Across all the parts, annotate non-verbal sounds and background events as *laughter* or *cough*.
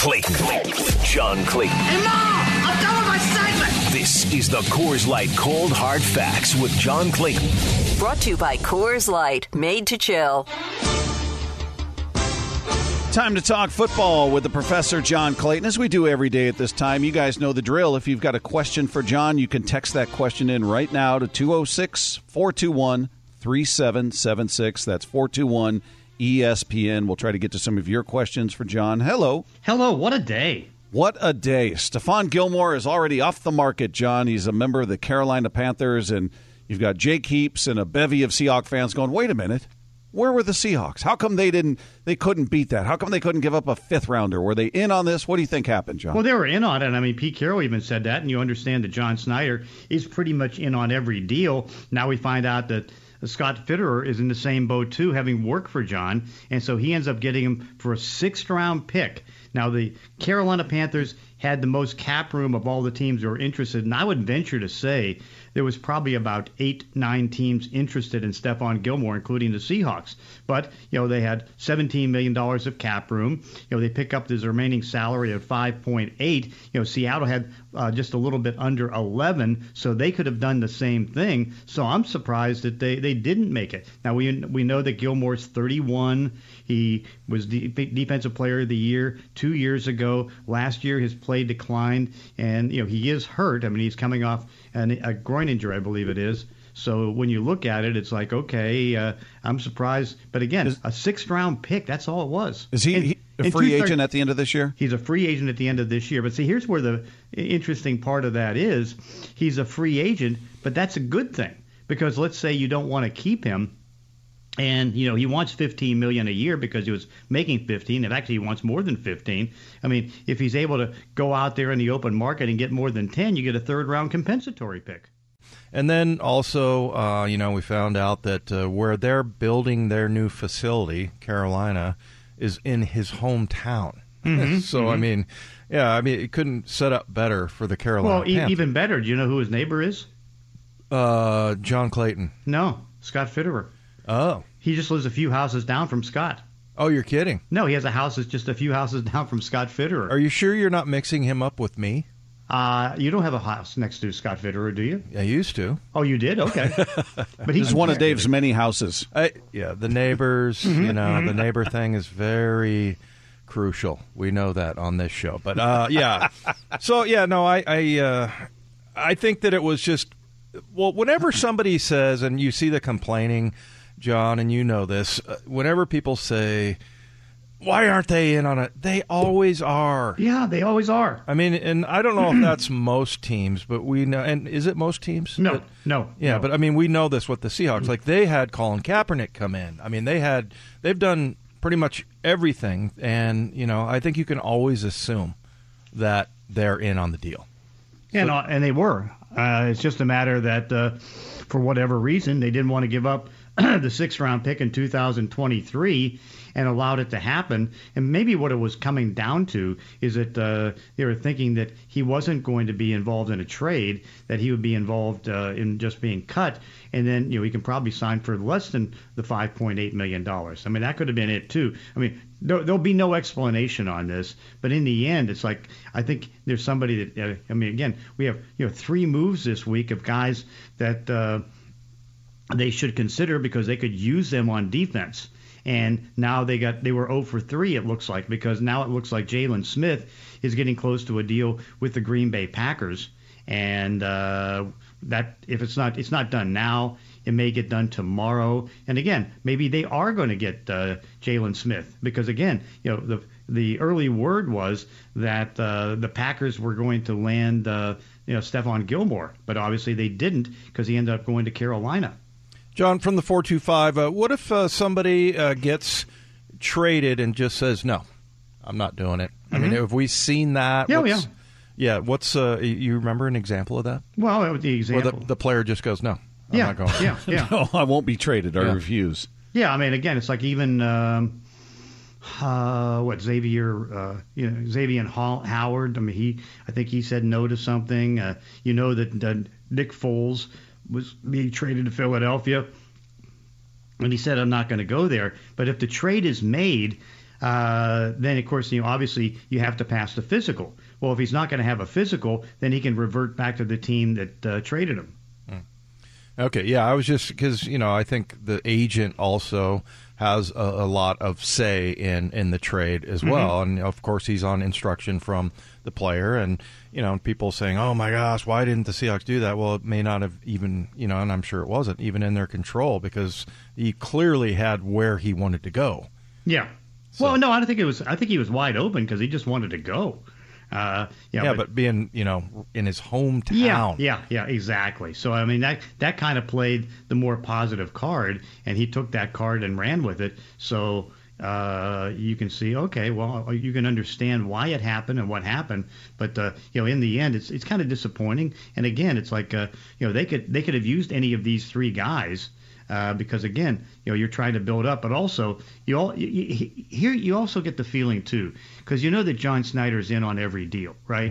Clayton. John Clayton. Hey, Mom! I'm done with my segment! This is the Coors Light Cold Hard Facts with John Clayton. Brought to you by Coors Light, made to chill. Time to talk football with the professor John Clayton, as we do every day at this time. You guys know the drill. If you've got a question for John, you can text that question in right now to 206 421 3776. That's 421 ESPN. We'll try to get to some of your questions for John. Hello. Hello, what a day. What a day. Stephon Gilmore is already off the market, John. He's a member of the Carolina Panthers, and you've got Jake Heaps and a bevy of Seahawk fans going, wait a minute. Where were the Seahawks? How come they didn't? They couldn't beat that. How come they couldn't give up a fifth rounder? Were they in on this? What do you think happened, John? Well, they were in on it. I mean, Pete Carroll even said that, and you understand that John Schneider is pretty much in on every deal. Now we find out that Scott Fitterer is in the same boat too, having worked for John, and so he ends up getting him for a sixth round pick. Now the Carolina Panthers had the most cap room of all the teams that were interested, and I would venture to say there was probably about eight, nine teams interested in Stephon Gilmore, including the Seahawks. But you know they had 17 million dollars of cap room. You know they pick up his remaining salary of 5.8. You know Seattle had uh, just a little bit under 11, so they could have done the same thing. So I'm surprised that they they didn't make it. Now we we know that Gilmore's 31. He was the defensive player of the year two years ago. Last year his play declined, and you know he is hurt. I mean he's coming off an, a groin injury, I believe it is. So when you look at it, it's like, okay, uh, I'm surprised. But again, is, a sixth round pick, that's all it was. Is he, he a free agent at the end of this year? He's a free agent at the end of this year. But see, here's where the interesting part of that is he's a free agent, but that's a good thing because let's say you don't want to keep him. And you know he wants 15 million a year because he was making 15. And actually, he wants more than 15. I mean, if he's able to go out there in the open market and get more than 10, you get a third round compensatory pick. And then also, uh, you know, we found out that uh, where they're building their new facility, Carolina, is in his hometown. Mm-hmm, *laughs* so mm-hmm. I mean, yeah, I mean, it couldn't set up better for the Carolina. Well, e- even better. Do you know who his neighbor is? Uh, John Clayton. No, Scott Fitterer. Oh, he just lives a few houses down from Scott. Oh, you're kidding? No, he has a house that's just a few houses *laughs* down from Scott Fitterer. Are you sure you're not mixing him up with me? Uh, you don't have a house next to Scott Fitterer, do you? I used to. Oh, you did? Okay. *laughs* but he's one of Dave's many houses. I, yeah, the neighbors. *laughs* Mm-hmm, you know, the neighbor thing is very crucial. We know that on this show. But uh, yeah, *laughs* so yeah, no, I I, uh, I think that it was just well, whenever somebody says, and you see the complaining, John, and you know this, uh, whenever people say why aren't they in on it? They always are. Yeah, they always are. I mean, and I don't know if that's most teams, but we know. And is it most teams? No, no. yeah, no. but I mean, we know this with the Seahawks. Like they had Colin Kaepernick come in. I mean, they had they've done pretty much everything, and you know, I think you can always assume that they're in on the deal. and uh, and they were. Uh, it's just a matter that uh, for whatever reason they didn't want to give up *clears throat* the sixth round pick in 2023 and allowed it to happen. And maybe what it was coming down to is that uh, they were thinking that he wasn't going to be involved in a trade, that he would be involved uh, in just being cut, and then you know he can probably sign for less than the 5.8 million dollars. I mean that could have been it too. I mean there, there'll be no explanation on this, but in the end, it's like I think there's somebody that uh, I mean again we have you know three moves this week of guys that. Uh, they should consider because they could use them on defense. And now they got they were 0 for 3 it looks like because now it looks like Jaylon Smith is getting close to a deal with the Green Bay Packers. And uh, that if it's not it's not done now, it may get done tomorrow. And again, maybe they are going to get uh, Jaylon Smith because again, you know the the early word was that uh, the Packers were going to land uh, you know Stephon Gilmore, but obviously they didn't because he ended up going to Carolina. John from the four two five. Uh, what if uh, somebody uh, gets traded and just says no, I'm not doing it? I mean, have we seen that? Yeah, What's- yeah. yeah. What's uh, you remember an example of that? Well, that was the Where example. the, the player just goes no, I'm yeah, not going. yeah, *laughs* yeah, No, I won't be traded. I Yeah. refuse. yeah. I mean, again, it's like even um, uh, what Xavier, uh, you know, Xavier Hall- Howard. I mean, he, I think he said no to something. Uh, you know that uh, Nick Foles was being traded to Philadelphia, and he said, "I'm not going to go there." But if the trade is made, uh, then of course you know obviously you have to pass the physical. Well, if he's not going to have a physical, then he can revert back to the team that uh, traded him. Okay, yeah, I was just because you know I think the agent also has a, a lot of say in in the trade as Mm-hmm. well, and of course he's on instruction from the player, and you know people saying, "Oh my gosh, why didn't the Seahawks do that?" Well, it may not have even you know, and I'm sure it wasn't even in their control because he clearly had where he wanted to go. Yeah. Well, no, I don't think it was. I think he was wide open because he just wanted to go. Uh, yeah, Yeah, but, being you know in his hometown, Yeah, yeah, yeah, exactly. So I mean that that kind of played the more positive card, and he took that card and ran with it. So uh, you can see, okay, well, you can understand why it happened and what happened, but uh, you know, in the end, it's it's kind of disappointing. And again, it's like uh, you know they could they could have used any of these three guys. Uh, because again, you know, you're trying to build up, but also you all you, you, here you also get the feeling too, because you know that John Schneider's in on every deal, right?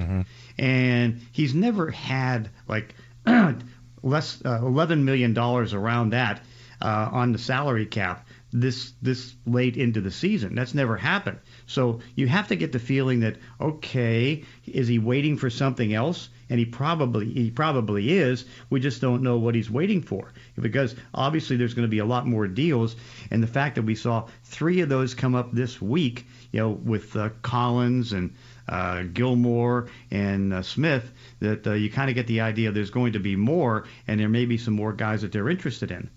And he's never had like *clears throat* less uh, 11 million dollars around that uh, on the salary cap this this late into the season. That's never happened. So you have to get the feeling that okay, is he waiting for something else? And he probably he probably is. We just don't know what he's waiting for because obviously there's going to be a lot more deals. And the fact that we saw three of those come up this week, you know, with uh, Collins and uh, Gilmore and uh, Smith, that uh, you kind of get the idea there's going to be more, and there may be some more guys that they're interested in.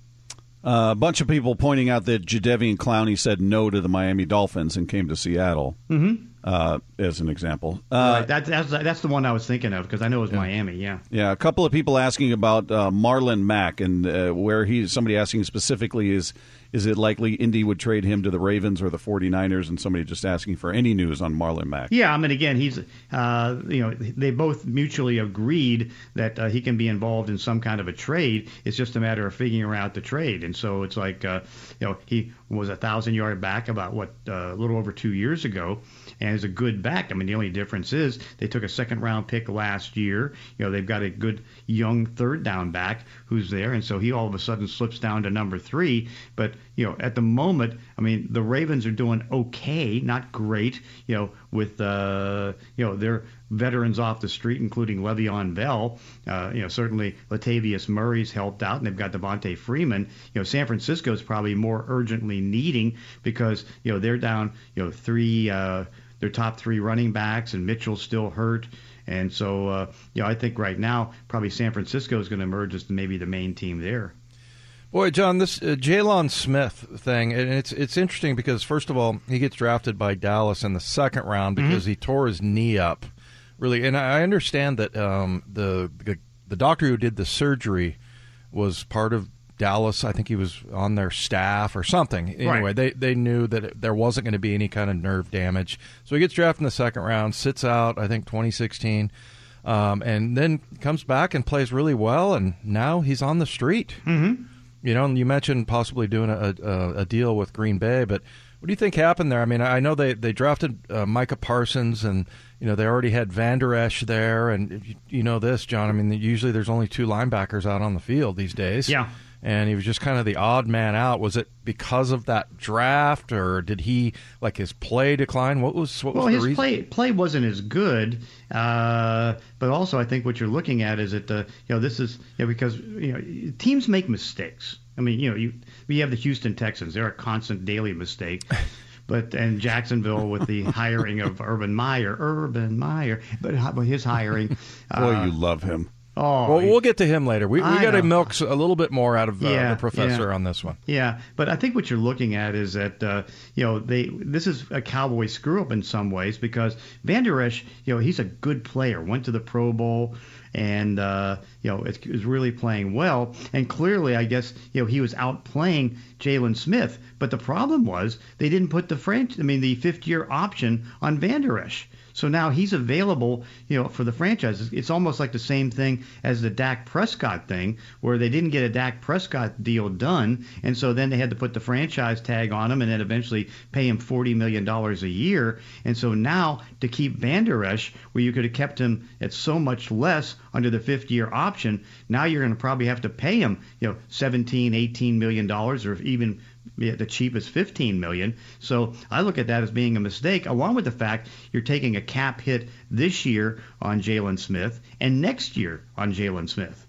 Uh, a bunch of people pointing out that Jadeveon Clowney said no to the Miami Dolphins and came to Seattle, mm-hmm. uh, as an example. Uh, Right, that, that's that's the one I was thinking of because I know it was Miami. Yeah. Yeah, a couple of people asking about uh, Marlon Mack and uh, where he. Somebody asking specifically is is it likely Indy would trade him to the Ravens or the 49ers? And somebody just asking for any news on Marlon Mack. Yeah, I mean, again, he's, uh, you know, they both mutually agreed that uh, he can be involved in some kind of a trade. It's just a matter of figuring out the trade. And so it's like, uh, you know, he was a thousand yard back about what uh, a little over two years ago, and is a good back. I mean, the only difference is they took a second round pick last year. You know, they've got a good young third down back who's there, and so he all of a sudden slips down to number three. But you know, at the moment, I mean, the Ravens are doing okay, not great. You know, with uh, you know their veterans off the street, including Le'Veon Bell. Uh, you know, certainly Latavius Murray's helped out, and they've got Devonta Freeman. You know, San Francisco's probably more urgently needing because you know they're down you know three uh, their top three running backs, and Mitchell's still hurt. And so, uh, you know, I think right now probably San Francisco is going to emerge as maybe the main team there. Boy, John, this uh, Jaylon Smith thing, and it's it's interesting because first of all, he gets drafted by Dallas in the second round because he tore his knee up, really. And I understand that um, the, the the doctor who did the surgery was part of Dallas. I think he was on their staff or something. Anyway, Right. they they knew that it, there wasn't going to be any kind of nerve damage, so he gets drafted in the second round, sits out. I think 2016. Um, and then comes back and plays really well, and now he's on the street. Mm-hmm. You know, and you mentioned possibly doing a, a, a deal with Green Bay, but what do you think happened there? I mean, I know they they drafted uh, Micah Parsons, and you know they already had Vander Esch there, and you, you know this, John. I mean, usually there's only two linebackers out on the field these days. Yeah. And he was just kind of the odd man out. Was it because of that draft, or did he like his play decline? What was what was Well, the his reason? play play wasn't as good, uh, but also I think what you're looking at is that uh, you know this is you know, because you know teams make mistakes. I mean, you know, you we have the Houston Texans; they're a constant daily mistake. *laughs* But and Jacksonville with the hiring of Urban Meyer, Urban Meyer, but hi- but his hiring. Boy, uh, you love him. Oh, well, we'll get to him later. We, we got to milk a little bit more out of uh, Yeah, the professor yeah. on this one. Yeah, but I think what you're looking at is that uh, you know they this is a Cowboy screw up in some ways because Vander Esch, you know, he's a good player, went to the Pro Bowl, and uh, you know is, is really playing well. And clearly, I guess you know he was outplaying Jaylon Smith. But the problem was they didn't put the French, I mean, the fifth year option on Vander Esch. So now he's available, you know, for the franchise. It's- almost like the same thing as the Dak Prescott thing, where they didn't get a Dak Prescott deal done, and so then they had to put the franchise tag on him, and then eventually pay him forty million dollars a year. And so now to keep Van Der where you could have kept him at so much less under the fifth-year option, now you're going to probably have to pay him, you know, 17, 18 million dollars, or even the cheapest 15 million. So I look at that as being a mistake, along with the fact you're taking a cap hit this year on Jaylon Smith and next year on Jaylon Smith.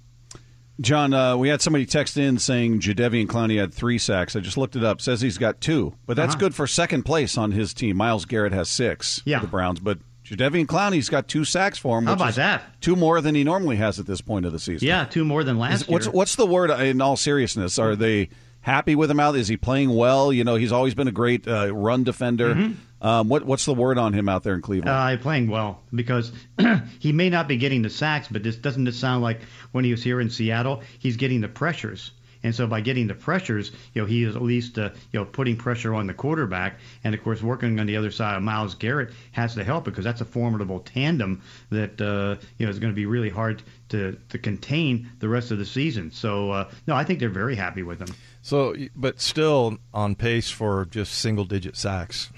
John, uh, we had somebody text in saying Jadeveon Clowney had three sacks. I just looked it up. Says he's got two, but that's Uh-huh. good for second place on his team. Myles Garrett has six Yeah. for the Browns, but Jadeveon Clowney's got two sacks for him. How about that? Two more than he normally has at this point of the season. Yeah, two more than last Is- what's year. what's the word in all seriousness? Are they happy with him out? Is he playing well? You know, he's always been a great uh, run defender. Mm-hmm. Um, what what's the word on him out there in Cleveland? Uh, playing well because *clears throat* he may not be getting the sacks, but this doesn't it sound like when he was here in Seattle, he's getting the pressures. And so by getting the pressures, you know, he is at least uh, you know putting pressure on the quarterback, and of course working on the other side of Myles Garrett has to help because that's a formidable tandem that uh, you know is going to be really hard to to contain the rest of the season. So uh, no, I think they're very happy with him. So, but still on pace for just single digit sacks.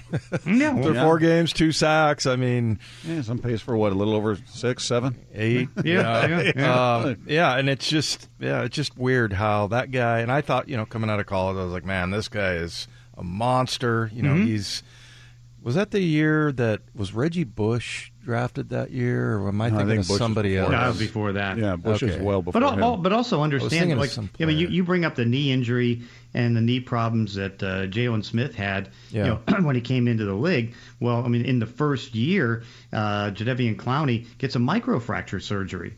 Yeah, yeah. four games, two sacks. I mean, yeah, some pace for what a little over six, seven, eight. Yeah, yeah, yeah. *laughs* Um, yeah, and it's just yeah, it's just weird how that guy. And I thought, you know, coming out of college, I was like, man, this guy is a monster. You know, Mm-hmm. he's was that the year that was Reggie Bush drafted that year, or am I No, I thinking think of Bush somebody before else? that was before that. Yeah, Bush is well before But him. al- but also understand, of like I mean, you, you bring up the knee injury and the knee problems that uh, Jaylon Smith had, Yeah. you know, *clears throat* when he came into the league. Well, I mean, in the first year, uh, Jadeveon Clowney gets a microfracture surgery,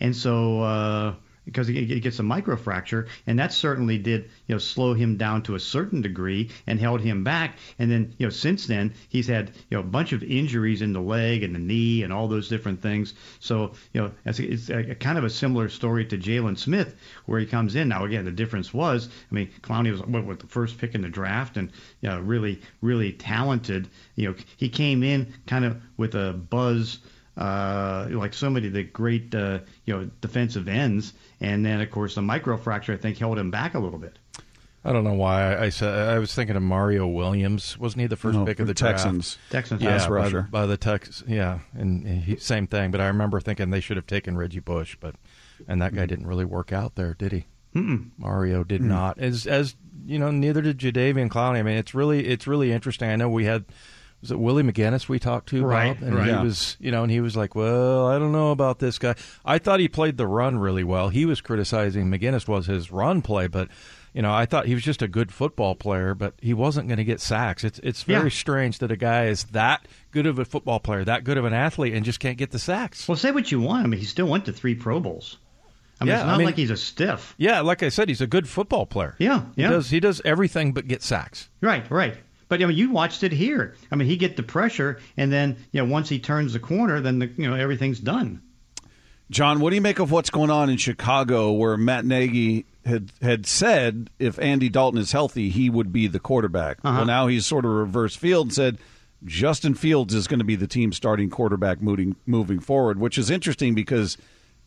and so. Uh, because he gets a microfracture, and that certainly did, you know, slow him down to a certain degree and held him back. And then, you know, since then he's had, you know, a bunch of injuries in the leg and the knee and all those different things. So, you know, it's, it's a, a kind of a similar story to Jaylon Smith, where he comes in. Now, again, the difference was, I mean, Clowney was what, what the first pick in the draft, and you know, really, really talented. You know, he came in kind of with a buzz uh, like so many of the great uh, you know defensive ends, and then of course the microfracture I think held him back a little bit. I don't know why I, I said I was thinking of Mario Williams. Wasn't he the first No, pick of for the draft? Texans. Texans, Yeah, Pass by, rusher. by the Tex. Yeah, and he, same thing. But I remember thinking they should have taken Reggie Bush, but and that guy didn't really work out there, did he? Mm-mm. Mario did not. As as you know, neither did Jadeveon Clowney. I mean, it's really it's really interesting. I know we had was it Willie McGinest we talked to, Right, Bob, and right. he Yeah. was you know, and he was like, well, I don't know about this guy. I thought he played the run really well. He was criticizing McGinest was his run play, but. You know, I thought he was just a good football player, but he wasn't going to get sacks. It's it's very Yeah. strange that a guy is that good of a football player, that good of an athlete, and just can't get the sacks. Well, say what you want. I mean, he still went to three Pro Bowls. I mean, Yeah, it's I not mean- like he's a stiff. Yeah, like I said, he's a good football player. Yeah, He yeah. does he does everything but get sacks. Right, right. But I mean, you watched it here. I mean, he get the pressure, and then you know once he turns the corner, then the, you know everything's done. John, what do you make of what's going on in Chicago, where Matt Nagy had had said if Andy Dalton is healthy, he would be the quarterback. Uh-huh. Well, now he's sort of reversed field and said Justin Fields is going to be the team starting quarterback moving moving forward, which is interesting because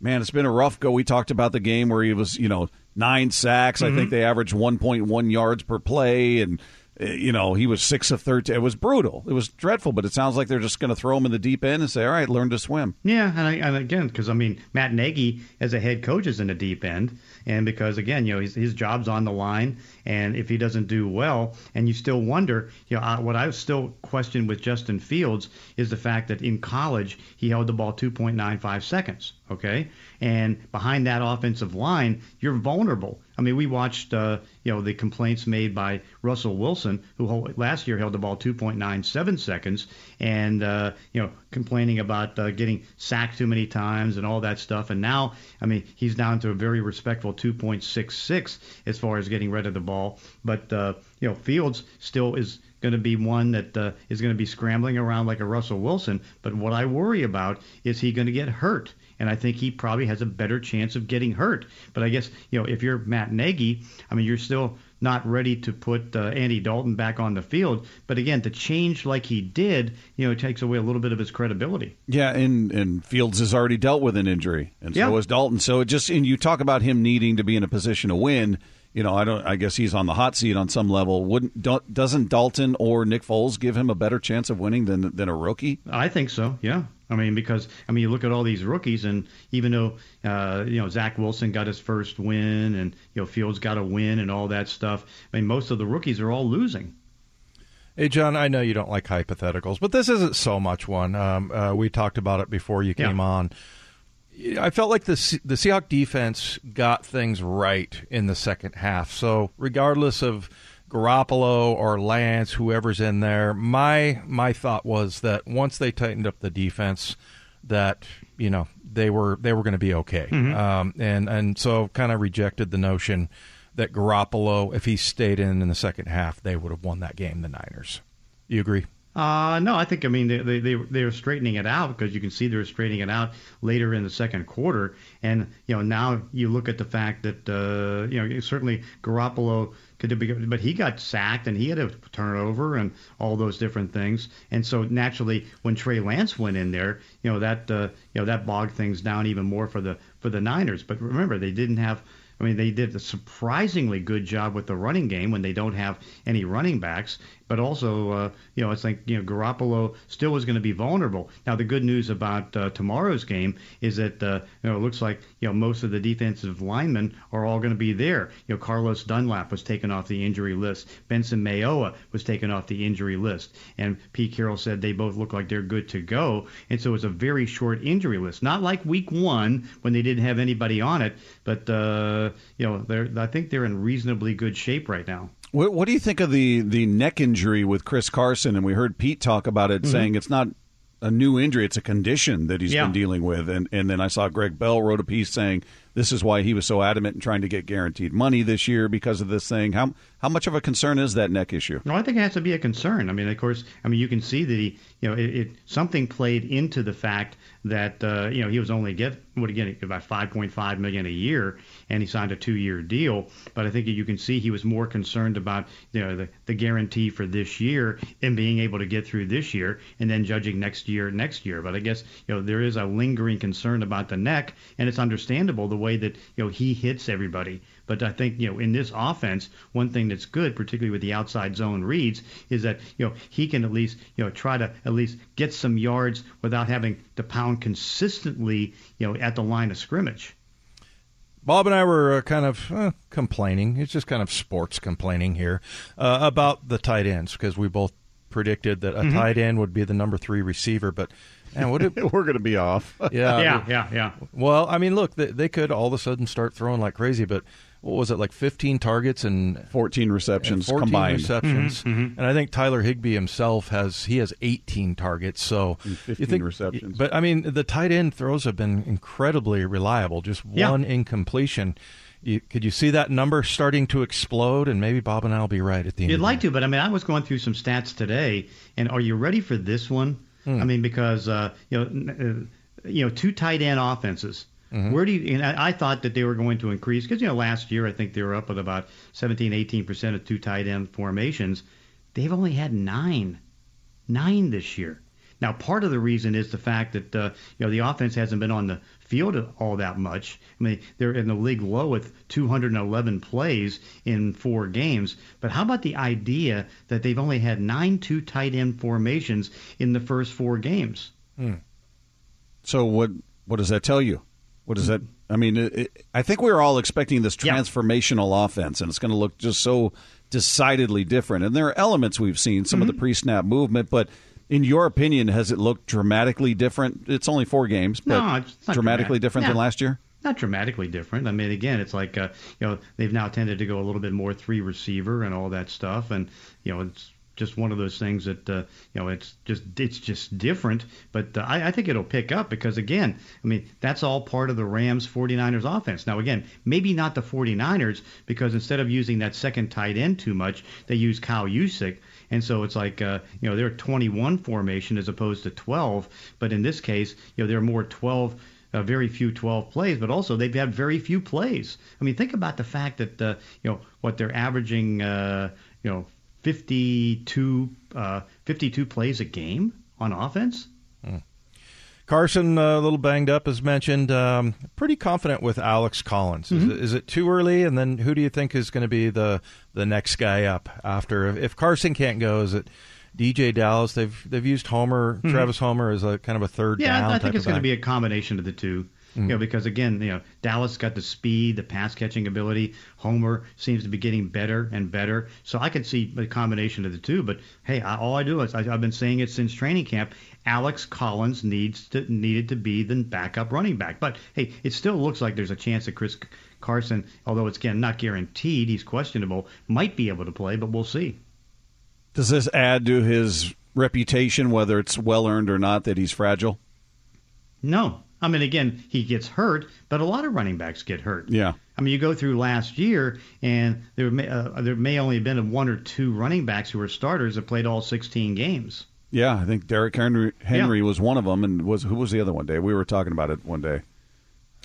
man, it's been a rough go. We talked about the game where he was, you know, nine sacks. I think they averaged 1.1 yards per play and Uh, you know, he was six of 13. It was brutal. It was dreadful, but it sounds like they're just going to throw him in the deep end and say, all right, learn to swim. Yeah, and, I, and again, because I mean, Matt Nagy as a head coach is in the deep end, and because again, you know, his, his job's on the line, and if he doesn't do well, and you still wonder, you know, I, what I still question with Justin Fields is the fact that in college he held the ball 2.95 seconds, okay, and behind that offensive line, you're vulnerable. I mean, we watched, uh, you know, the complaints made by Russell Wilson, who last year held the ball 2.97 seconds, and uh, you know, complaining about uh, getting sacked too many times and all that stuff. And now, I mean, he's down to a very respectful 2.66 as far as getting rid of the ball. But uh, you know, Fields still is going to be one that uh, is going to be scrambling around like a Russell Wilson. But what I worry about is he going to get hurt. And I think he probably has a better chance of getting hurt. But I guess, you know, if you're Matt Nagy, I mean, you're still not ready to put uh, Andy Dalton back on the field. But again, to change like he did, you know, it takes away a little bit of his credibility. Yeah, and and Fields has already dealt with an injury, and so Yeah. has Dalton. So it just and you talk about him needing to be in a position to win. You know, I don't. I guess he's on the hot seat on some level. Wouldn't do- doesn't Dalton or Nick Foles give him a better chance of winning than than a rookie? I think so, yeah. I mean, because I mean, you look at all these rookies, and even though uh, you know Zach Wilson got his first win, and you know Fields got a win, and all that stuff. I mean, most of the rookies are all losing. Hey, John, I know you don't like hypotheticals, but this isn't so much one. Um, uh, we talked about it before you came Yeah. on. I felt like the the Seahawks defense got things right in the second half. So regardless of Garoppolo or Lance, whoever's in there, my my thought was that once they tightened up the defense, that you know they were they were going to be okay. Um, and and so kind of rejected the notion that Garoppolo, if he stayed in in the second half, they would have won that game. The Niners. You agree? Uh, no, I think I mean they they they, they were straightening it out because you can see they were straightening it out later in the second quarter, and you know now you look at the fact that uh, you know certainly Garoppolo could but he got sacked and he had a turnover and all those different things, and so naturally when Trey Lance went in there, you know that uh, you know that bogged things down even more for the for the Niners. But remember they didn't have. I mean, they did a surprisingly good job with the running game when they don't have any running backs. But also, uh, you know, it's like you know Garoppolo still is going to be vulnerable. Now, the good news about uh, tomorrow's game is that uh, you know it looks like you know most of the defensive linemen are all going to be there. You know, Carlos Dunlap was taken off the injury list. Benson Mayowa was taken off the injury list, and Pete Carroll said they both look like they're good to go. And so it's a very short injury list, not like Week One when they didn't have anybody on it, but uh, you know, they're I think they're in reasonably good shape right now. What, what do you think of the the neck injury with Chris Carson? And we heard Pete talk about it, mm-hmm. saying it's not a new injury; it's a condition that he's Yeah. been dealing with. And and then I saw Gregg Bell wrote a piece saying this is why he was so adamant in trying to get guaranteed money this year because of this thing. How how much of a concern is that neck issue? No, I think it has to be a concern. I mean, of course, I mean you can see that he, you know, it, it something played into the fact that uh, you know he was only get would get about 5.5 million a year, and he signed a two-year deal. But I think you can see he was more concerned about you know the, the guarantee for this year and being able to get through this year, and then judging next year next year. But I guess you know there is a lingering concern about the neck, and it's understandable the way that you know he hits everybody. But I think you know in this offense, one thing that's good, particularly with the outside zone reads, is that you know he can at least you know try to at least get some yards without having to pound consistently you know at the line of scrimmage. Bob and I were uh, kind of uh, complaining. It's just kind of sports complaining here uh, about the tight ends because we both predicted that a Mm-hmm. tight end would be the number three receiver. But man, would it? *laughs* We're going to be off. *laughs* Yeah, yeah, yeah, yeah. Well, I mean, look, they, they could all of a sudden start throwing like crazy. But what was it like? Fifteen targets and 14 receptions 14 combined. receptions, Mm-hmm, and I think Tyler Higbee himself has he has 18 targets. So And 15 you think, receptions. But I mean, the tight end throws have been incredibly reliable. Just Yeah. one incompletion. You, could you see that number starting to explode? And maybe Bob and I will be right at the end. You'd like to, but I mean, I was going through some stats today, and are you ready for this one? Hmm. I mean, because uh, you know, uh, you know, two tight end offenses. Mm-hmm. Where do you? And I, I thought that they were going to increase because you know last year I think they were up with about 17, 18 percent of two tight end formations. They've only had nine, nine this year. Now, part of the reason is the fact that uh, you know the offense hasn't been on the field all that much. I mean, they're in the league low with 211 plays in four games. But how about the idea that they've only had nine two tight end formations in the first four games? So what what does that tell you? What does that? I mean, it, I think we were all expecting this transformational offense, and it's going to look just so decidedly different. And there are elements we've seen, some of the pre-snap movement, but in your opinion, has it looked dramatically different? It's only four games, but No, it's not dramatically dramatic. different than last year. Not dramatically different. I mean, again, it's like uh, you know they've now tended to go a little bit more three receiver and all that stuff, and you know it's just one of those things that uh, you know it's just it's just different. But uh, I, I think it'll pick up because again, I mean that's all part of the Rams 49ers offense. Now again, maybe not the 49ers because instead of using that second tight end too much, they use Kyle Juszczyk. And so it's like, uh, you know, they're 21 formation as opposed to 12. But in this case, you know, they're more 12 uh, very few 12 plays, but also they've had very few plays. I mean, think about the fact that uh, you know what they're averaging, uh, you know, 52 uh, 52 plays a game on offense. Carson, uh, a little banged up, as mentioned. Um, pretty confident with Alex Collins. Is, Mm-hmm. it, is it too early? And then who do you think is going to be the the next guy up after? If Carson can't go, is it DJ Dallas. They've they've used Homer, Travis Homer, as a kind of a third Yeah, down. I think it's going to be a combination of the two. You know, because again, you know, Dallas got the speed, the pass catching ability. Homer seems to be getting better and better. So I could see a combination of the two. But hey, I, all I do is I, I've been saying it since training camp. Alex Collins needs to needed to be the backup running back. But hey, it still looks like there's a chance that Chris Carson, although it's again not guaranteed, he's questionable, might be able to play. But we'll see. Does this add to his reputation, whether it's well earned or not, that he's fragile? No. I mean, again, he gets hurt, but a lot of running backs get hurt. Yeah. I mean, you go through last year, and there may, uh, there may only have been one or two running backs who were starters that played all 16 games. Yeah, I think Derrick Henry, Henry was one of them, and was who was the other one day? We were talking about it one day.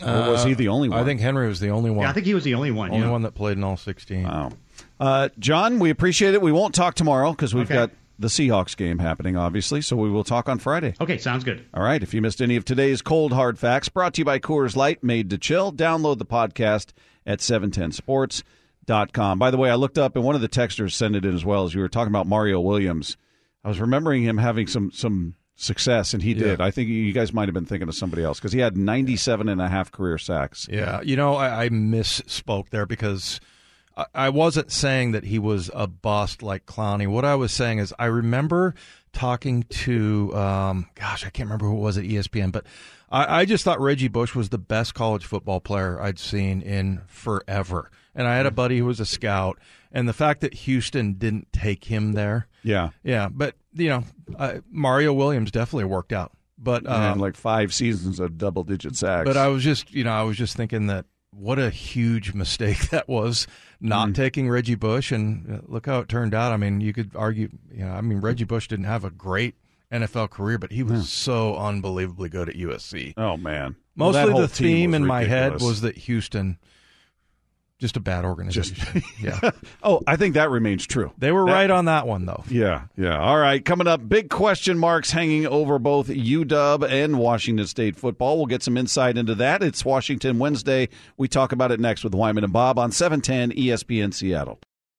Or was he the only one? Uh, I think Henry was the only one. Yeah, I think he was the only one. only yeah. one that played in all sixteen. Wow. Uh, John, we appreciate it. We won't talk tomorrow because we've Okay. got the Seahawks game happening, obviously. So we will talk on Friday. Okay, sounds good. All right. If you missed any of today's cold hard facts, brought to you by Coors Light, made to chill. Download the podcast at 710sports.com. By the way, I looked up and one of the texters sent it in as well as you were talking about Mario Williams. I was remembering him having some some success, and he Yeah. did. I think you guys might have been thinking of somebody else because he had 97 and a half career sacks. Yeah, you know, I, I misspoke there because I, I wasn't saying that he was a bust like Clowney. What I was saying is I remember talking to, um, gosh, I can't remember who it was at ESPN, but I, I just thought Reggie Bush was the best college football player I'd seen in forever. And I had a buddy who was a scout, and the fact that Houston didn't take him there, Yeah. yeah. But you know, uh, Mario Williams definitely worked out. But um, and like five seasons of double digit sacks. but I was just, you know, I was just thinking that what a huge *laughs* mistake that was not Mm-hmm. taking Reggie Bush, and uh, look how it turned out. I mean, you could argue, you know, I mean, Reggie Bush didn't have a great NFL career, but he was so unbelievably good at USC. oh, man. Mostly whole the theme in my head was that Houston, just a bad organization. *laughs* yeah, Oh, I think that remains true. they were That- right on that one though. Yeah, yeah. All right, coming up, big question marks hanging over both UW and Washington State football. We'll get some insight into that. It's Washington Wednesday. We talk about it next with Wyman and Bob on 710 ESPN Seattle.